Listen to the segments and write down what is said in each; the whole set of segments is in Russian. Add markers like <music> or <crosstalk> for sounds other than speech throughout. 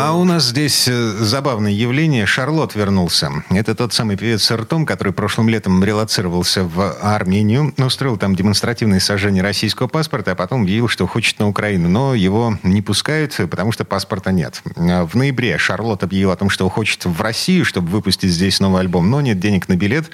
А у нас здесь э, забавное явление. Шарлот вернулся. Это тот самый певец с ртом, который прошлым летом релацировался в Армению, устроил там демонстративное сожжение российского паспорта, а потом объявил, что хочет на Украину. Но его не пускают, потому что паспорта нет. В ноябре Шарлот объявил о том, что хочет в Россию, чтобы выпустить здесь новый альбом, но нет денег на билет.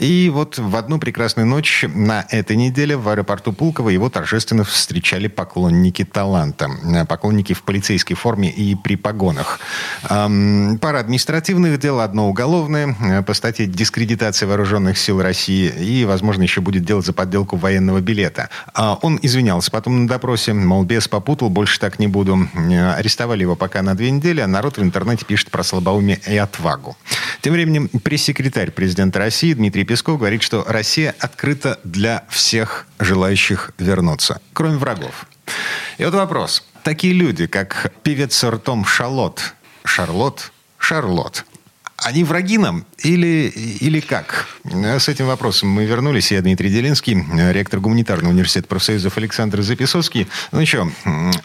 И вот в одну прекрасную ночь на этой неделе в аэропорту Пулково его торжественно встречали поклонники таланта. Поклонники в полицейской форме и при погоне погонах. Пара административных дел, одно уголовное э, по статье дискредитация вооруженных сил России и, возможно, еще будет дело за подделку военного билета. А он извинялся потом на допросе, мол, без попутал, больше так не буду. Э, арестовали его пока на две недели, а народ в интернете пишет про слабоумие и отвагу. Тем временем пресс-секретарь президента России Дмитрий Песков говорит, что Россия открыта для всех желающих вернуться, кроме врагов. И вот вопрос такие люди, как певец ртом Шарлот, Шарлот, Шарлот, они враги нам или, или как? С этим вопросом мы вернулись. Я Дмитрий Делинский, ректор гуманитарного университета профсоюзов Александр Записовский. Ну что,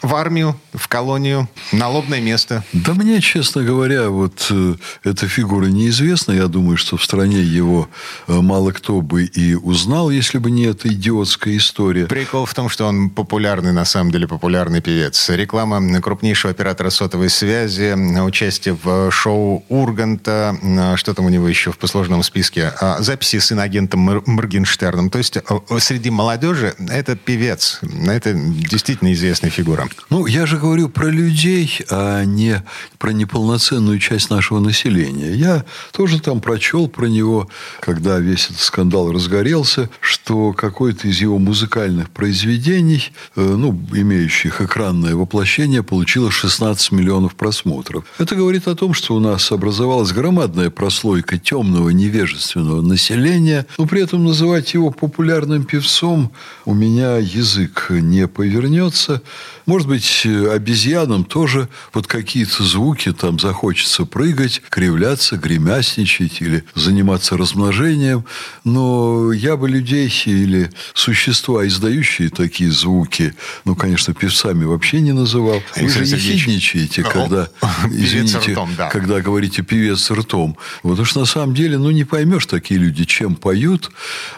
в армию, в колонию, налобное место? Да мне, честно говоря, вот э, эта фигура неизвестна. Я думаю, что в стране его э, мало кто бы и узнал, если бы не эта идиотская история. Прикол в том, что он популярный, на самом деле популярный певец. Реклама крупнейшего оператора сотовой связи, участие в шоу Урганта, а, что там у него еще в послужном списке, а, записи с инагентом Моргенштерном. То есть а, среди молодежи это певец, это действительно известная фигура. Ну, я же говорю про людей, а не про неполноценную часть нашего населения. Я тоже там прочел про него, когда весь этот скандал разгорелся, что какое-то из его музыкальных произведений, э, ну, имеющих экранное воплощение, получило 16 миллионов просмотров. Это говорит о том, что у нас образовалась громадная громадная прослойка темного невежественного населения, но при этом называть его популярным певцом у меня язык не повернется. Может быть, обезьянам тоже под какие-то звуки там захочется прыгать, кривляться, гремясничать или заниматься размножением. Но я бы людей или существа, издающие такие звуки, ну, конечно, певцами вообще не называл. Вы же ехидничаете, когда, <laughs> извините, ртом, да. когда говорите певец ртом ртом. Потому что на самом деле, ну, не поймешь такие люди, чем поют.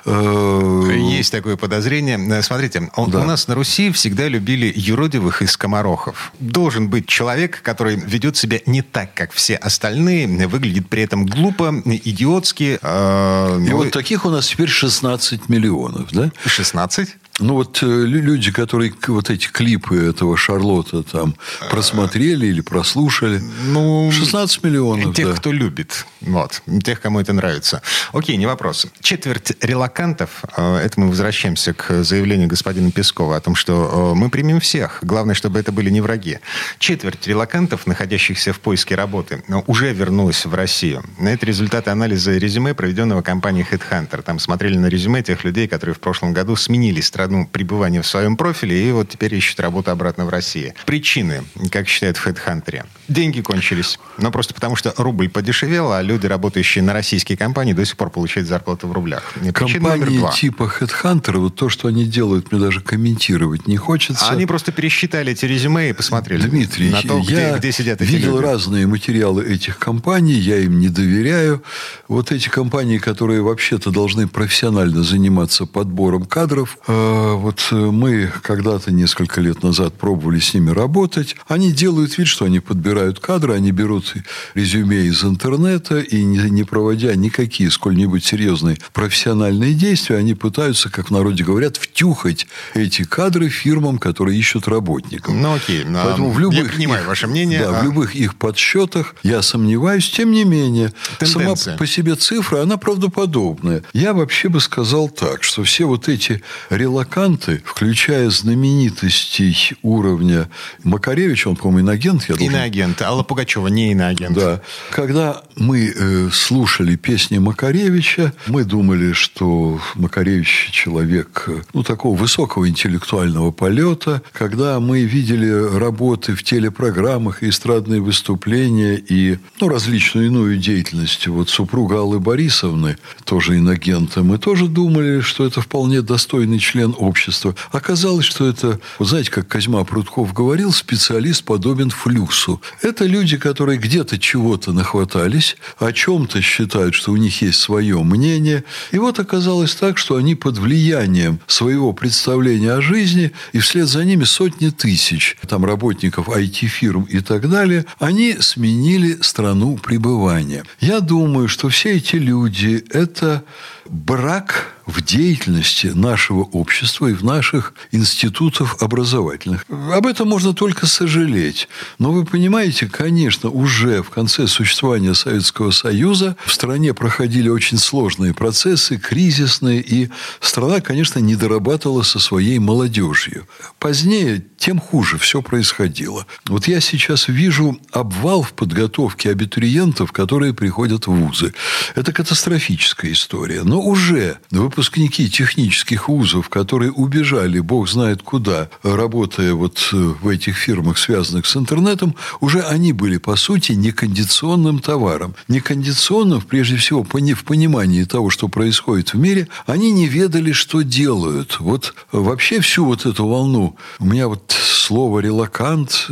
Э, Есть такое подозрение. Э, смотрите, у, да. у нас на Руси всегда любили юродивых и скоморохов. Должен быть человек, который ведет себя не так, как все остальные, выглядит при этом глупо, идиотски. Э, и вот таких у нас теперь 16 миллионов, да? 16? Ну, вот э, люди, которые вот эти клипы этого Шарлотта там просмотрели или прослушали. Ну, 16 миллионов, Тех, да. кто любит. Вот. Тех, кому это нравится. Окей, не вопрос. Четверть релакантов, э, это мы возвращаемся к заявлению господина Пескова о том, что э, мы примем всех. Главное, чтобы это были не враги. Четверть релакантов, находящихся в поиске работы, уже вернулась в Россию. Это результаты анализа резюме, проведенного компанией HeadHunter. Там смотрели на резюме тех людей, которые в прошлом году сменили страну страну пребывания в своем профиле и вот теперь ищут работу обратно в России. Причины, как считают в HeadHunter. Деньги кончились. Но просто потому, что рубль подешевел, а люди, работающие на российские компании, до сих пор получают зарплату в рублях. Причина Компании типа HeadHunter, вот то, что они делают, мне даже комментировать не хочется. Они просто пересчитали эти резюме и посмотрели Дмитрий, на то, где, я где сидят эти видел люди. разные материалы этих компаний, я им не доверяю. Вот эти компании, которые вообще-то должны профессионально заниматься подбором кадров, э, вот э, мы когда-то несколько лет назад пробовали с ними работать. Они делают вид, что они подбирают кадры, они берут резюме из интернета и не, проводя никакие сколь-нибудь серьезные профессиональные действия, они пытаются, как в народе говорят, втюхать эти кадры фирмам, которые ищут работников. Ну окей, Поэтому в любых я понимаю их, ваше мнение. Да, а... в любых их подсчетах я сомневаюсь, тем не менее, Тенденция. сама по себе цифра, она правдоподобная. Я вообще бы сказал так, что все вот эти релаксации релаканты, включая знаменитостей уровня Макаревича, он, по-моему, иноагент, я должен... Иноагент. Алла Пугачева не иноагент. Да. Когда мы э, слушали песни Макаревича, мы думали, что Макаревич человек, ну, такого высокого интеллектуального полета. Когда мы видели работы в телепрограммах, эстрадные выступления и, ну, различную иную деятельность вот супруга Аллы Борисовны, тоже иногента, мы тоже думали, что это вполне достойный член общества. Оказалось, что это, знаете, как Козьма Прутков говорил, специалист подобен флюсу. Это люди, которые где-то чего-то нахватались, о чем-то считают, что у них есть свое мнение. И вот оказалось так, что они под влиянием своего представления о жизни, и вслед за ними сотни тысяч там работников IT-фирм и так далее, они сменили страну пребывания. Я думаю, что все эти люди – это брак в деятельности нашего общества и в наших институтах образовательных. Об этом можно только сожалеть. Но вы понимаете, конечно, уже в конце существования Советского Союза в стране проходили очень сложные процессы, кризисные, и страна, конечно, не дорабатывала со своей молодежью. Позднее тем хуже все происходило. Вот я сейчас вижу обвал в подготовке абитуриентов, которые приходят в вузы. Это катастрофическая история. Но уже выпускники технических вузов, которые убежали, бог знает куда, работая вот э, в этих фирмах, связанных с интернетом, уже они были, по сути, некондиционным товаром. Некондиционным, прежде всего, в понимании того, что происходит в мире, они не ведали, что делают. Вот вообще всю вот эту волну, у меня вот слово «релакант»,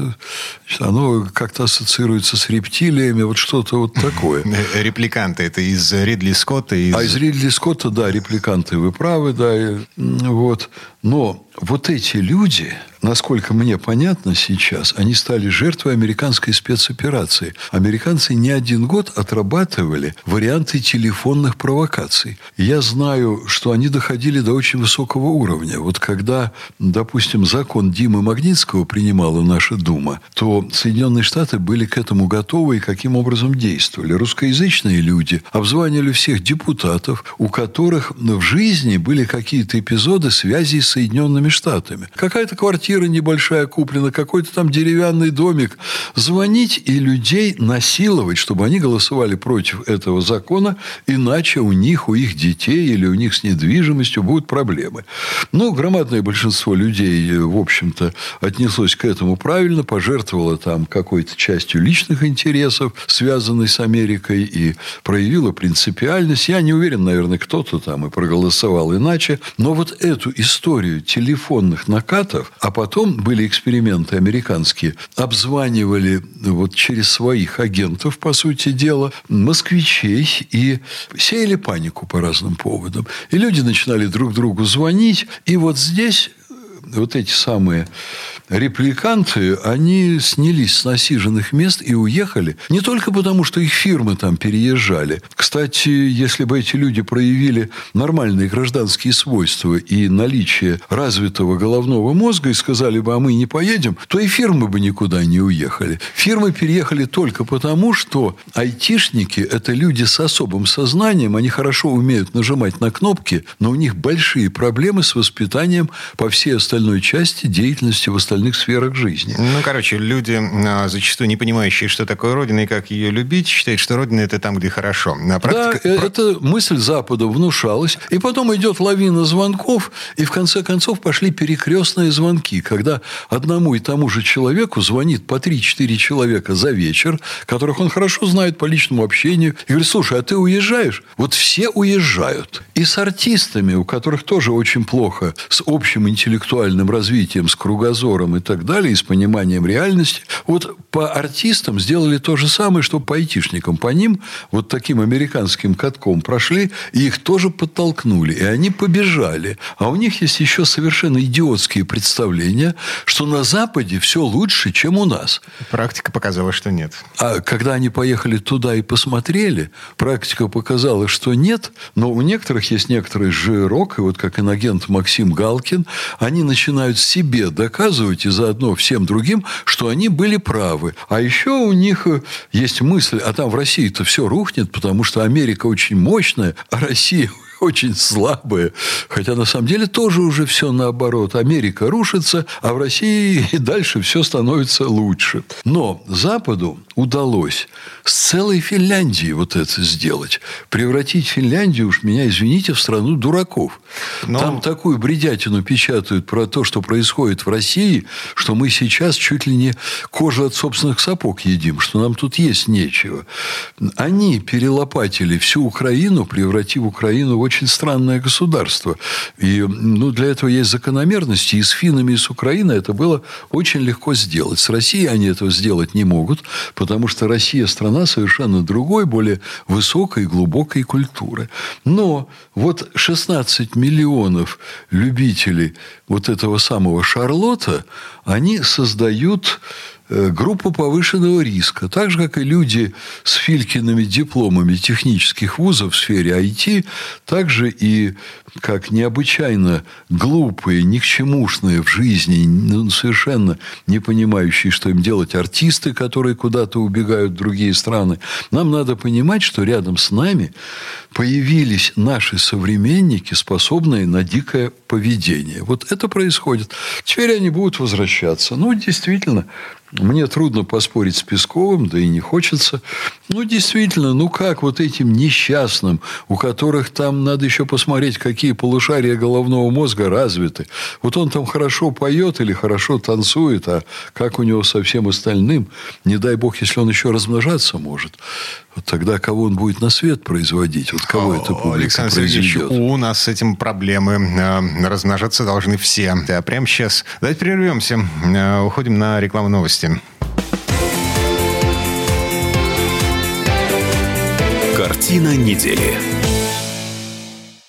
оно как-то ассоциируется с рептилиями, вот что-то вот такое. <laughs> Репликанты, это из Ридли Скотта? Из... А из Ридли Скотта, да, репликанты, вы правы, да. Вот. Но вот эти люди, насколько мне понятно сейчас, они стали жертвой американской спецоперации. Американцы не один год отрабатывали варианты телефонных провокаций. Я знаю, что они доходили до очень высокого уровня. Вот когда, допустим, закон Димы Магнитского принимала наша Дума, то Соединенные Штаты были к этому готовы и каким образом действовали. Русскоязычные люди обзванивали всех депутатов, у которых в жизни были какие-то эпизоды связи с Соединенными Штатами. Какая-то квартира небольшая куплена, какой-то там деревянный домик. Звонить и людей насиловать, чтобы они голосовали против этого закона, иначе у них, у их детей или у них с недвижимостью будут проблемы. Ну, громадное большинство людей, в общем-то, отнеслось к этому правильно, пожертвовало там какой-то частью личных интересов, связанной с Америкой, и проявило принципиальность. Я не уверен, наверное, кто-то там и проголосовал иначе. Но вот эту историю телефонных накатов, а потом были эксперименты американские, обзванивали вот через своих агентов, по сути дела, москвичей и сеяли панику по разным поводам. И люди начинали друг другу звонить. И вот здесь вот эти самые репликанты, они снялись с насиженных мест и уехали не только потому, что их фирмы там переезжали. Кстати, если бы эти люди проявили нормальные гражданские свойства и наличие развитого головного мозга и сказали бы, а мы не поедем, то и фирмы бы никуда не уехали. Фирмы переехали только потому, что айтишники – это люди с особым сознанием, они хорошо умеют нажимать на кнопки, но у них большие проблемы с воспитанием по всей остальной части деятельности в остальных сферах жизни. Ну, короче, люди, а, зачастую не понимающие, что такое Родина и как ее любить, считают, что Родина – это там, где хорошо. А практика... Да, э, эта мысль Запада внушалась. И потом идет лавина звонков, и в конце концов пошли перекрестные звонки, когда одному и тому же человеку звонит по 3-4 человека за вечер, которых он хорошо знает по личному общению, и говорит, слушай, а ты уезжаешь? Вот все уезжают. И с артистами, у которых тоже очень плохо с общим интеллектуальным развитием, с кругозором, и так далее, и с пониманием реальности. Вот по артистам сделали то же самое, что по айтишникам. По ним вот таким американским катком прошли, и их тоже подтолкнули. И они побежали. А у них есть еще совершенно идиотские представления, что на Западе все лучше, чем у нас. Практика показала, что нет. А когда они поехали туда и посмотрели, практика показала, что нет. Но у некоторых есть некоторый жирок, и вот как иногент Максим Галкин, они начинают себе доказывать, и заодно всем другим, что они были правы. А еще у них э, есть мысль, а там в России-то все рухнет, потому что Америка очень мощная, а Россия очень слабые. Хотя на самом деле тоже уже все наоборот. Америка рушится, а в России и дальше все становится лучше. Но Западу удалось с целой Финляндией вот это сделать. Превратить Финляндию, уж меня извините, в страну дураков. Но... Там такую бредятину печатают про то, что происходит в России, что мы сейчас чуть ли не кожу от собственных сапог едим, что нам тут есть нечего. Они перелопатили всю Украину, превратив Украину в очень странное государство. И ну, для этого есть закономерности. И с финнами, и с Украиной это было очень легко сделать. С Россией они этого сделать не могут, потому что Россия страна совершенно другой, более высокой, глубокой культуры. Но вот 16 миллионов любителей вот этого самого Шарлотта, они создают группу повышенного риска. Так же, как и люди с Филькиными дипломами технических вузов в сфере IT, так же и как необычайно глупые, никчемушные в жизни, ну, совершенно не понимающие, что им делать артисты, которые куда-то убегают в другие страны. Нам надо понимать, что рядом с нами появились наши современники, способные на дикое поведение. Вот это происходит. Теперь они будут возвращаться. Ну, действительно, мне трудно поспорить с Песковым, да и не хочется. Ну, действительно, ну как вот этим несчастным, у которых там надо еще посмотреть, какие полушария головного мозга развиты. Вот он там хорошо поет или хорошо танцует, а как у него со всем остальным, не дай бог, если он еще размножаться может. Вот тогда кого он будет на свет производить? Вот кого это публика Александр Сергеевич, у нас с этим проблемы. Э, размножаться должны все. Да, прямо сейчас. Давайте прервемся. Э, уходим на рекламу новости. Картина недели.